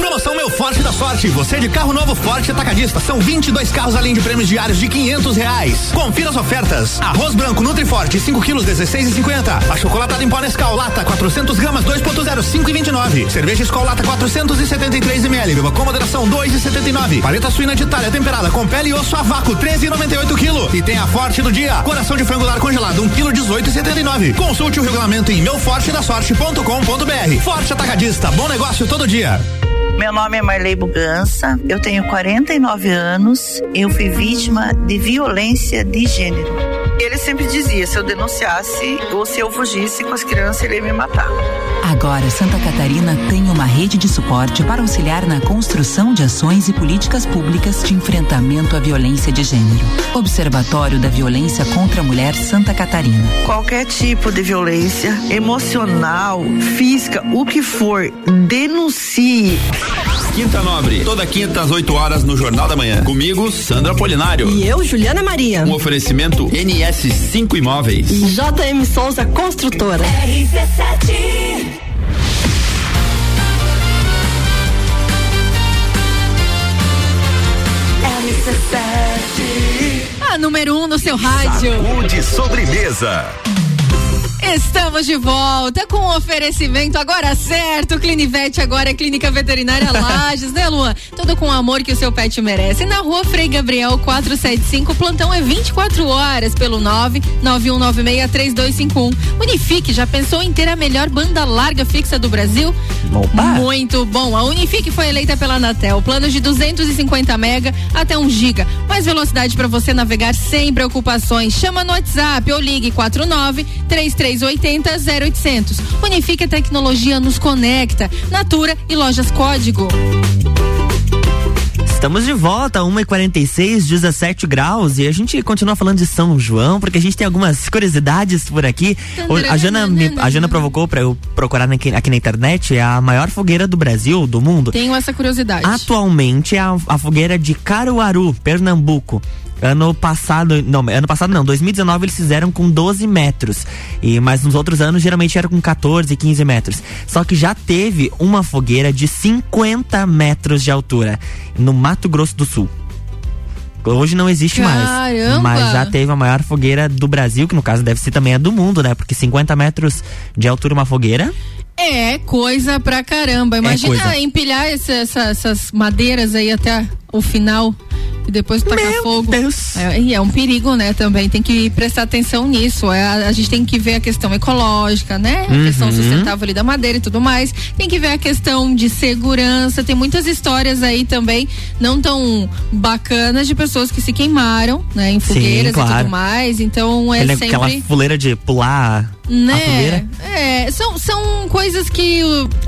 Promoção Meu Forte da Sorte. Você de carro novo Forte Atacadista. São 22 carros além de prêmios diários de 500 reais. Confira as ofertas. Arroz branco Nutriforte 5 quilos 16,50. A chocolatada em pó Nescau lata 400 gramas 2.0 5,29. Cerveja Skol lata 473 ml. Beba com moderação 2,79. Paleta suína de talha temperada com pele e osso a vácuo 13,98 quilo. E tem a Forte do dia. Coração de frango lar congelado 1 quilo 18,79. Consulte o regulamento em meufortedasorte.com.br. Forte Atacadista. Bom negócio todo dia. Meu nome é Marley Bugança, eu tenho 49 anos, eu fui vítima de violência de gênero. Ele sempre dizia: se eu denunciasse ou se eu fugisse com as crianças, ele ia me matar. Agora, Santa Catarina tem uma rede de suporte para auxiliar na construção de ações e políticas públicas de enfrentamento à violência de gênero. Observatório da Violência contra a Mulher Santa Catarina. Qualquer tipo de violência, emocional, física, o que for, denuncie. Quinta Nobre, toda quinta às 8 horas no Jornal da Manhã. Comigo, Sandra Polinário. E eu, Juliana Maria. Um oferecimento NS5 Imóveis. JM Souza Construtora. RC7 A número um no seu rádio. Saúde sobremesa. Estamos de volta com o oferecimento agora certo. Clinivete agora é Clínica Veterinária Lages, né, Luan? Tudo com o amor que o seu pet merece. Na rua Frei Gabriel 475, o plantão é 24 horas pelo 991963251. Unifique, já pensou em ter a melhor banda larga fixa do Brasil? Opa. Muito bom. A Unifique foi eleita pela Anatel. Planos de 250 mega até 1 giga. Mais velocidade para você navegar sem preocupações. Chama no WhatsApp ou ligue 49 3380 0800. Unifique a tecnologia nos conecta. Natura e lojas Código. Estamos de volta, 1h46, 17 graus, e a gente continua falando de São João, porque a gente tem algumas curiosidades por aqui. A Jana, me- a Jana provocou pra eu procurar aqui, aqui na internet, é a maior fogueira do Brasil, do mundo. Tenho essa curiosidade. Atualmente é a, a fogueira de Caruaru, Pernambuco. Ano passado, não, ano passado não, 2019 eles fizeram com 12 metros. E, mas nos outros anos geralmente era com 14, 15 metros. Só que já teve uma fogueira de 50 metros de altura no Mato Grosso do Sul. Hoje não existe mais. Caramba! Mas já teve a maior fogueira do Brasil, que no caso deve ser também a do mundo, né? Porque 50 metros de altura uma fogueira. É coisa pra caramba. Imagina coisa. empilhar esse- essa- essas madeiras aí até o final e depois tacar fogo. Deus. É, e é um perigo, né? Também tem que prestar atenção nisso. É, a, a gente tem que ver a questão ecológica, né? A Uhum. questão sustentável ali da madeira e tudo mais. Tem que ver a questão de segurança. Tem muitas histórias aí também não tão bacanas de pessoas que se queimaram, né? Em Sim, fogueiras e claro. tudo mais. Então é Aquele- sempre Aquela fuleira de pular né? É, são, são coisas que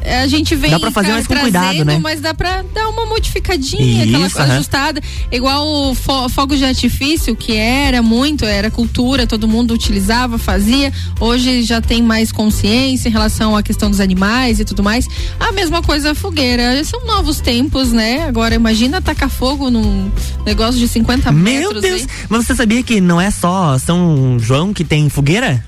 a gente vem Dá pra fazer mais com trazendo, cuidado, né? mas dá pra dar uma modificadinha, aquela Isso, coisa aham. ajustada. Igual o fo fogo de artifício, que era muito, era cultura, todo mundo utilizava, fazia. Hoje já tem mais consciência em relação à questão dos animais e tudo mais. A mesma coisa a fogueira. São novos tempos, né? Agora imagina tacar fogo num negócio de 50 Meu metros. Deus! hein? Mas você sabia que não é só São João que tem fogueira?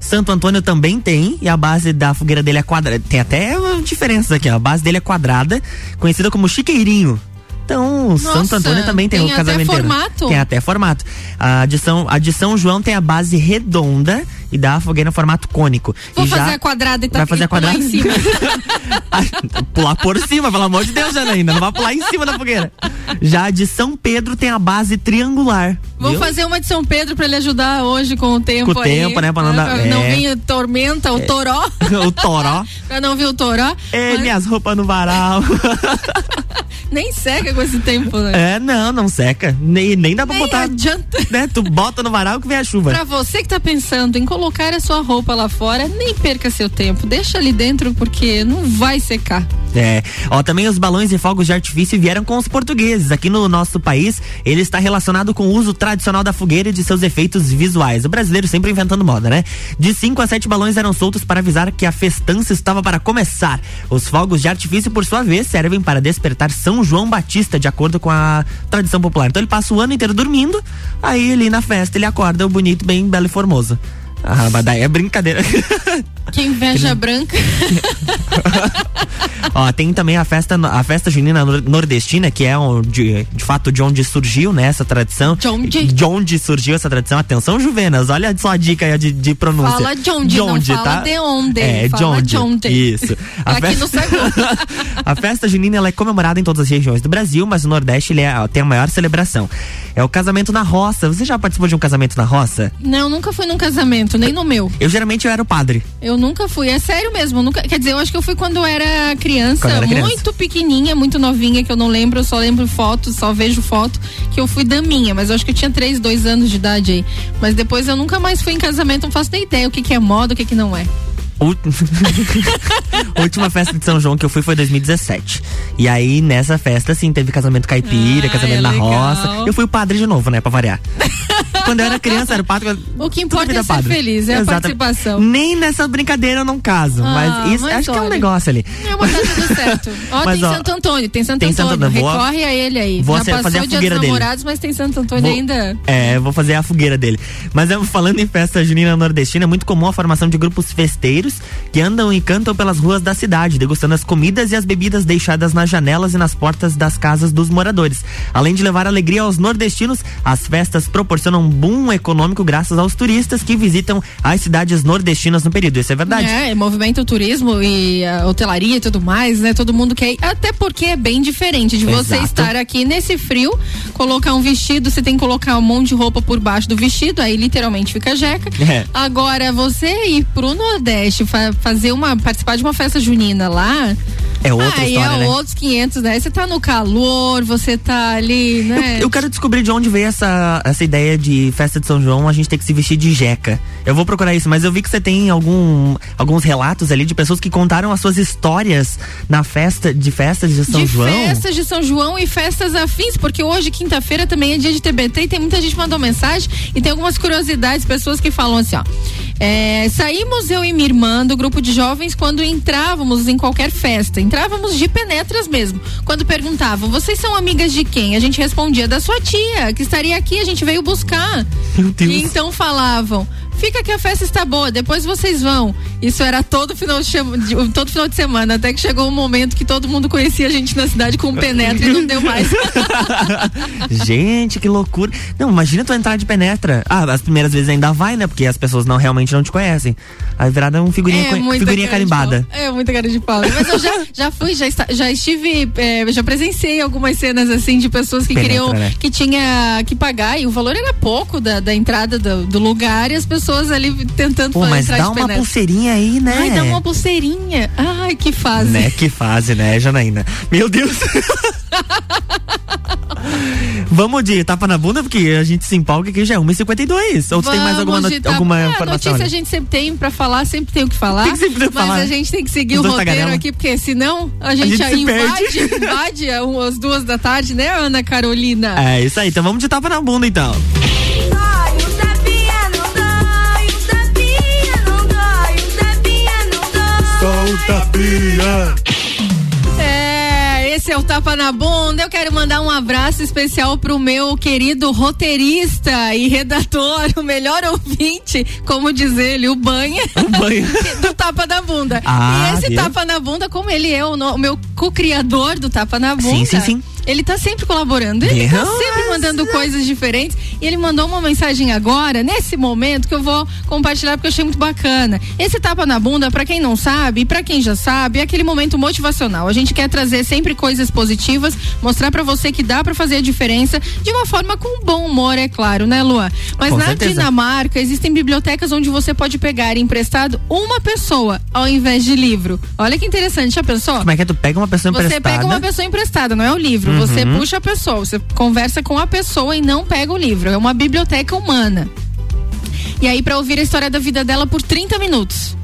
Santo Antônio também tem, e a base da fogueira dele é quadrada. Tem até diferenças aqui, ó. A base dele é quadrada, conhecida como chiqueirinho. Então, Santo Antônio também tem, tem o até casamento. formato? Tem até formato. A de, São, a de São João tem a base redonda e dá a fogueira no formato cônico. Vou e fazer já a quadrada e tá vai fazer a pular quadrada? em cima. pular por cima, pelo amor de Deus, Janaína. Não vai pular em cima da fogueira. Já a de São Pedro tem a base triangular. Vou viu? fazer uma de São Pedro pra ele ajudar hoje com o tempo Com o aí, tempo, né, pra não Pra não é. vir tormenta, o toró. o toró. pra não vir o toró. É, Mas minhas roupas no varal. Nem seca com esse tempo, né? É, não, não seca. Nem, nem dá pra Nem botar. adianta. Né? Tu bota no varal que vem a chuva. Pra você que tá pensando em colocar a sua roupa lá fora, nem perca seu tempo. Deixa ali dentro porque não vai secar. É. Ó, também os balões e fogos de artifício vieram com os portugueses. Aqui no nosso país, ele está relacionado com o uso tradicional da fogueira e de seus efeitos visuais. O brasileiro sempre inventando moda, né? De 5 a 7 balões eram soltos para avisar que a festança estava para começar. Os fogos de artifício, por sua vez, servem para despertar São João Batista, de acordo com a tradição popular. Então ele passa o ano inteiro dormindo, aí ali na festa ele acorda bonito, bem belo e formoso. Ah, mas daí é brincadeira. Que inveja branca. Ó, tem também a festa, a festa junina nor- nordestina, que é onde, de fato de onde surgiu, né, essa tradição. De onde? De onde surgiu essa tradição. Atenção, Juvenas, olha só a dica aí de, de pronúncia. Fala de onde, não fala de onde. É, Fala de de onde. Isso. A Aqui no Sagu. a festa junina ela é comemorada em todas as regiões do Brasil, mas o Nordeste ele é- tem a maior celebração. É o casamento na roça. Você já participou de um casamento na roça? Não, nunca fui num casamento, nem no meu. Eu geralmente eu era o padre. Eu nunca fui, é sério mesmo. Nunca, quer dizer, eu acho que eu fui quando eu era criança, Quando era criança. muito pequenininha, muito novinha, que eu não lembro, eu só lembro foto, só vejo foto, que eu fui daminha, mas eu acho que eu tinha 3, 2 anos de idade aí. Mas depois eu nunca mais fui em casamento, não faço nem ideia o que, que é moda, o que, que não é. A última festa de São João que eu fui foi em 2017. E aí, nessa festa, assim, teve casamento caipira, Ah, casamento é na legal. roça. Eu fui o padre de novo, né, pra variar. Quando eu era criança, era o padre. O que importa é ser padre. feliz, é a Exatamente. participação. Nem nessa brincadeira eu não caso. Ah, mas isso mas acho que é um olha. negócio ali. É, mas tá tudo certo. Ó, Mas, tem ó, Santo Antônio, tem Santo tem Santo Antônio. Antônio, vou- Recorre a ele aí. vou Já fazer- passou fazer a o dia dos fogueira dele. namorados, mas tem Santo Antônio Vou- ainda. É, vou fazer a fogueira dele. Mas falando em festa junina nordestina, é muito comum a formação de grupos festeiros que andam e cantam pelas ruas da cidade, degustando as comidas e as bebidas deixadas nas janelas e nas portas das casas dos moradores. Além de levar alegria aos nordestinos, as festas proporcionam um boom econômico graças aos turistas que visitam as cidades nordestinas no período. Isso é verdade. É, movimento o turismo e a hotelaria e tudo mais, né? Todo mundo quer ir. Até porque é bem diferente de você Exato. estar aqui nesse frio, colocar um vestido, você tem que colocar um monte de roupa por baixo do vestido, aí literalmente fica jeca. É. Agora, você ir pro Nordeste, fa- fazer uma, participar de uma festa junina lá. É outra aí história, é né? outros 500, né? Você tá no calor, você tá ali, né? Eu quero descobrir de onde veio essa, essa ideia de festa de São João, a gente ter que se vestir de jeca. Eu vou procurar isso, mas eu vi que você tem algum, alguns relatos ali de pessoas que contaram as suas histórias na festa, de festas de São de João. festas de São João e festas afins, porque hoje, quinta-feira, também é dia de TBT e tem muita gente que mandou mensagem e tem algumas curiosidades, pessoas que falam assim, ó. É, saímos eu e minha irmã do grupo de jovens quando entrávamos em qualquer festa. Entrávamos de penetras mesmo. Quando perguntavam, vocês são amigas de quem? A gente respondia, da sua tia, que estaria aqui, a gente veio buscar. Meu Deus. E então falavam, fica que a festa está boa, depois vocês vão. Isso era todo final de, todo final de semana, até que chegou um momento que todo mundo conhecia a gente na cidade com penetra e não deu mais. Gente, que loucura. Não, imagina tu entrar de penetra. Ah, as primeiras vezes ainda vai, né? Porque as pessoas não realmente não te conhecem. Aí virada um figurinha, co- muita figurinha carimbada. É muita cara de pau. Mas eu já, já fui, já, já estive, é, já presenciei algumas cenas assim de pessoas que Penetra, queriam, né? que tinha que pagar e o valor era pouco da, da entrada do, do lugar e as pessoas ali tentando Pô, mas entrar dá de uma penetra. pulseirinha aí, né? Ai, dá uma pulseirinha. Ai, que fase. Né? Que fase, né, Janaína? Meu Deus. Vamos de tapa na bunda, porque a gente se empolga que já é 1h52. Ou tu tem mais alguma, Vamos tapa- alguma Ah, informação? notícia a gente sempre tem pra falar, sempre tem o que falar. Tem que sempre mas falar. a gente tem que seguir Os o dois roteiro tagarela. aqui, porque senão a gente, gente se invade, invade a- as duas da tarde, né, Ana Carolina? É isso aí, então vamos de tapa na bunda então. Solta É, esse é o Tapa na Bunda. Eu quero mandar um abraço especial pro meu querido roteirista e redator, o melhor ouvinte, como diz ele, o Banha. Banha. do Tapa na Bunda. Ah, e esse viu? Tapa na Bunda, como ele é o, no- o meu co-criador do Tapa na Bunda. Sim, sim, sim. Ele tá sempre colaborando, ele tá Nossa. sempre mandando coisas diferentes. E ele mandou uma mensagem agora, nesse momento, que eu vou compartilhar porque eu achei muito bacana. Esse tapa na bunda, pra quem não sabe, e pra quem já sabe, é aquele momento motivacional. A gente quer trazer sempre coisas positivas, mostrar pra você que dá pra fazer a diferença de uma forma com bom humor, é claro, né, Lua? Mas Com na certeza. Dinamarca existem bibliotecas onde você pode pegar emprestado uma pessoa ao invés de livro. Olha que interessante, já pensou? Como é que é? Tu pega uma pessoa Você emprestada. pega uma pessoa emprestada, não é o livro. Uhum. Você puxa a pessoa, você conversa com a pessoa e não pega o livro. É uma biblioteca humana. E aí, pra ouvir a história da vida dela por 30 minutos.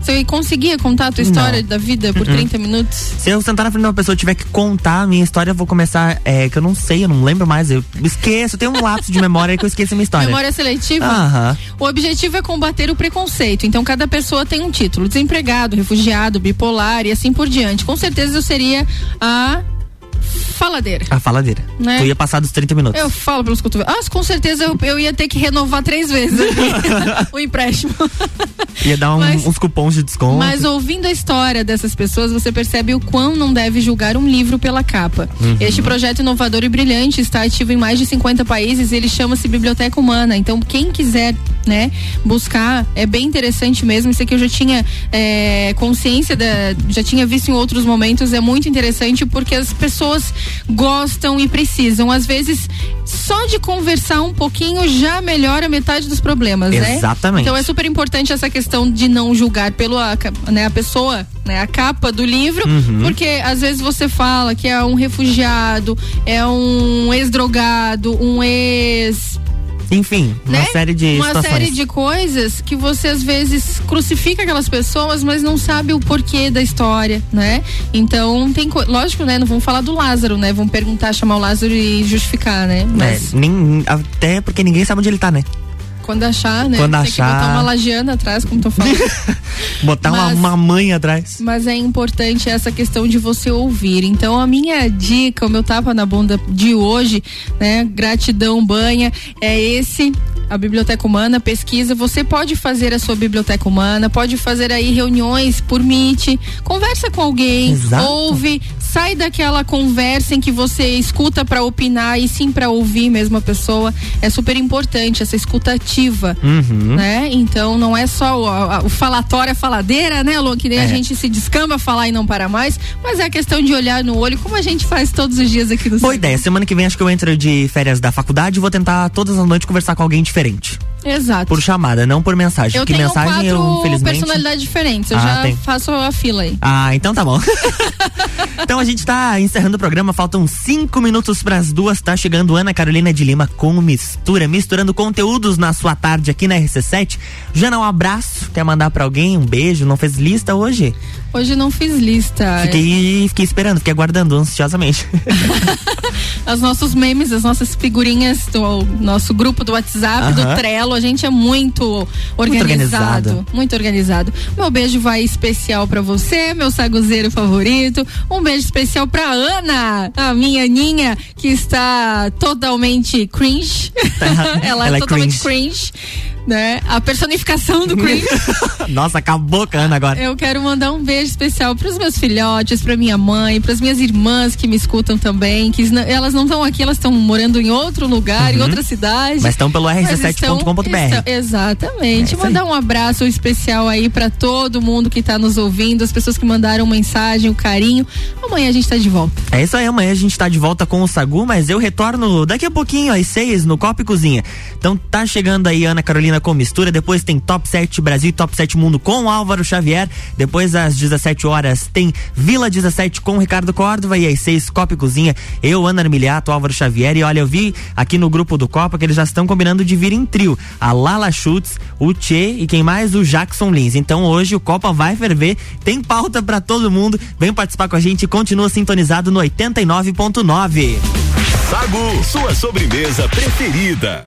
Você conseguia contar a tua história Não. da vida por Uhum. 30 minutos? Se eu sentar na frente de uma pessoa e tiver que contar a minha história, eu vou começar. É, que eu não sei, eu não lembro mais. Eu esqueço, eu tenho um lapso de memória que eu esqueço a minha história. Memória seletiva? Aham. O objetivo é combater o preconceito. Então, cada pessoa tem um título: desempregado, refugiado, bipolar e assim por diante. Com certeza eu seria a faladeira. A faladeira. Né? Tu ia passar dos 30 minutos. Eu falo pelos cotovelos. Ah, com certeza eu, eu ia ter que renovar três vezes o empréstimo. Ia dar um- Mas- uns cupons de desconto. Mas ouvindo a história dessas pessoas, você percebe o quão não deve julgar um livro pela capa. Uhum. Este projeto inovador e brilhante está ativo em mais de 50 países e ele chama-se Biblioteca Humana. Então, quem quiser, né, buscar, é bem interessante mesmo. Isso aqui eu já tinha é, consciência, da, já tinha visto em outros momentos. É muito interessante porque as pessoas gostam e precisam. Às vezes, só de conversar um pouquinho já melhora metade dos problemas, né? Exatamente. Então é super importante essa questão de não julgar pelo a, ca- né, a pessoa, né, a capa do livro, Uhum. porque às vezes você fala que é um refugiado, é um ex-drogado, um ex Enfim, uma né? série de uma situações. série de coisas que você às vezes crucifica aquelas pessoas, mas não sabe o porquê da história, né? Então tem co- lógico, né? Não vamos falar do Lázaro, né? Vamos perguntar, chamar o Lázaro e justificar, né? Mas É, nem, até porque ninguém sabe onde ele tá, né? Quando achar, né? Quando tem achar. que botar uma lagiana atrás, como tô falando. Botar uma, Mas- uma mãe atrás. Mas é importante essa questão de você ouvir. Então, a minha dica, o meu tapa na bunda de hoje, né? Gratidão, banha, é esse. A Biblioteca Humana, pesquisa. Você pode fazer a sua Biblioteca Humana, pode fazer aí reuniões por Meet, conversa com alguém, Exato. ouve, sai daquela conversa em que você escuta para opinar e sim para ouvir mesmo a pessoa. É super importante essa escuta ativa Uhum. né? Então não é só o, a- o falatório, a faladeira, né, Lu? Que nem a É. gente se descamba a falar e não para mais, mas é a questão de olhar no olho, como a gente faz todos os dias aqui no Boa ideia. Semana que vem acho que eu entro de férias da faculdade e vou tentar todas as noites conversar com alguém diferente. Exato. Por chamada, não por mensagem. eu porque tenho mensagem eu, infelizmente. personalidades diferentes, eu Ah, já tem. faço a fila aí. Ah, então tá bom. então a gente tá encerrando o programa, faltam cinco minutos pras duas, tá chegando Ana Carolina de Lima com Mistura, misturando conteúdos na sua tarde aqui na RC7. Jana, um abraço, quer mandar pra alguém um beijo, não fez lista hoje? Hoje não fiz lista. Fiquei, fiquei esperando, fiquei aguardando ansiosamente. Os nossos memes, as nossas figurinhas do nosso grupo do WhatsApp, do. Trello, a gente é muito organizado. organizado. Muito organizado. Meu beijo vai especial pra você, meu saguzeiro favorito. Um beijo especial pra Ana, a minha Aninha, que está totalmente cringe. Ela, Ela é é totalmente cringe. Né? A personificação do cringe. Nossa, acabou a Ana agora. Eu quero mandar um beijo especial para os meus filhotes, para minha mãe, para as minhas irmãs que me escutam também, que elas não estão aqui, elas estão morando em outro lugar, em Uhum. outra cidade. Mas estão pelo Mas rc7.com.br. estão- estão- Exatamente. É mandar um abraço especial aí para todo mundo que está nos ouvindo, as pessoas que mandaram mensagem, o carinho. Amanhã a gente está de volta. É isso aí, amanhã a gente tá de volta com o Sagu, mas eu retorno daqui a pouquinho, às seis, no Copa e Cozinha. Então tá chegando aí Ana Carolina com mistura, depois tem Top 7 Brasil e Top 7 Mundo com Álvaro Xavier, depois às 17 horas tem Vila 17 com Ricardo Córdova e às seis Copa e Cozinha, eu, Ana Armiliato, Álvaro Xavier e olha, eu vi aqui no grupo do Copa que eles já estão combinando de vir em trio, a Lala Schutz, o Tchê e quem mais? O Jackson Lins. Então hoje o Copa vai ferver, tem pauta pra todo mundo, vem participar com a gente e continua sintonizado no 89.9. Sagu, sua sobremesa preferida.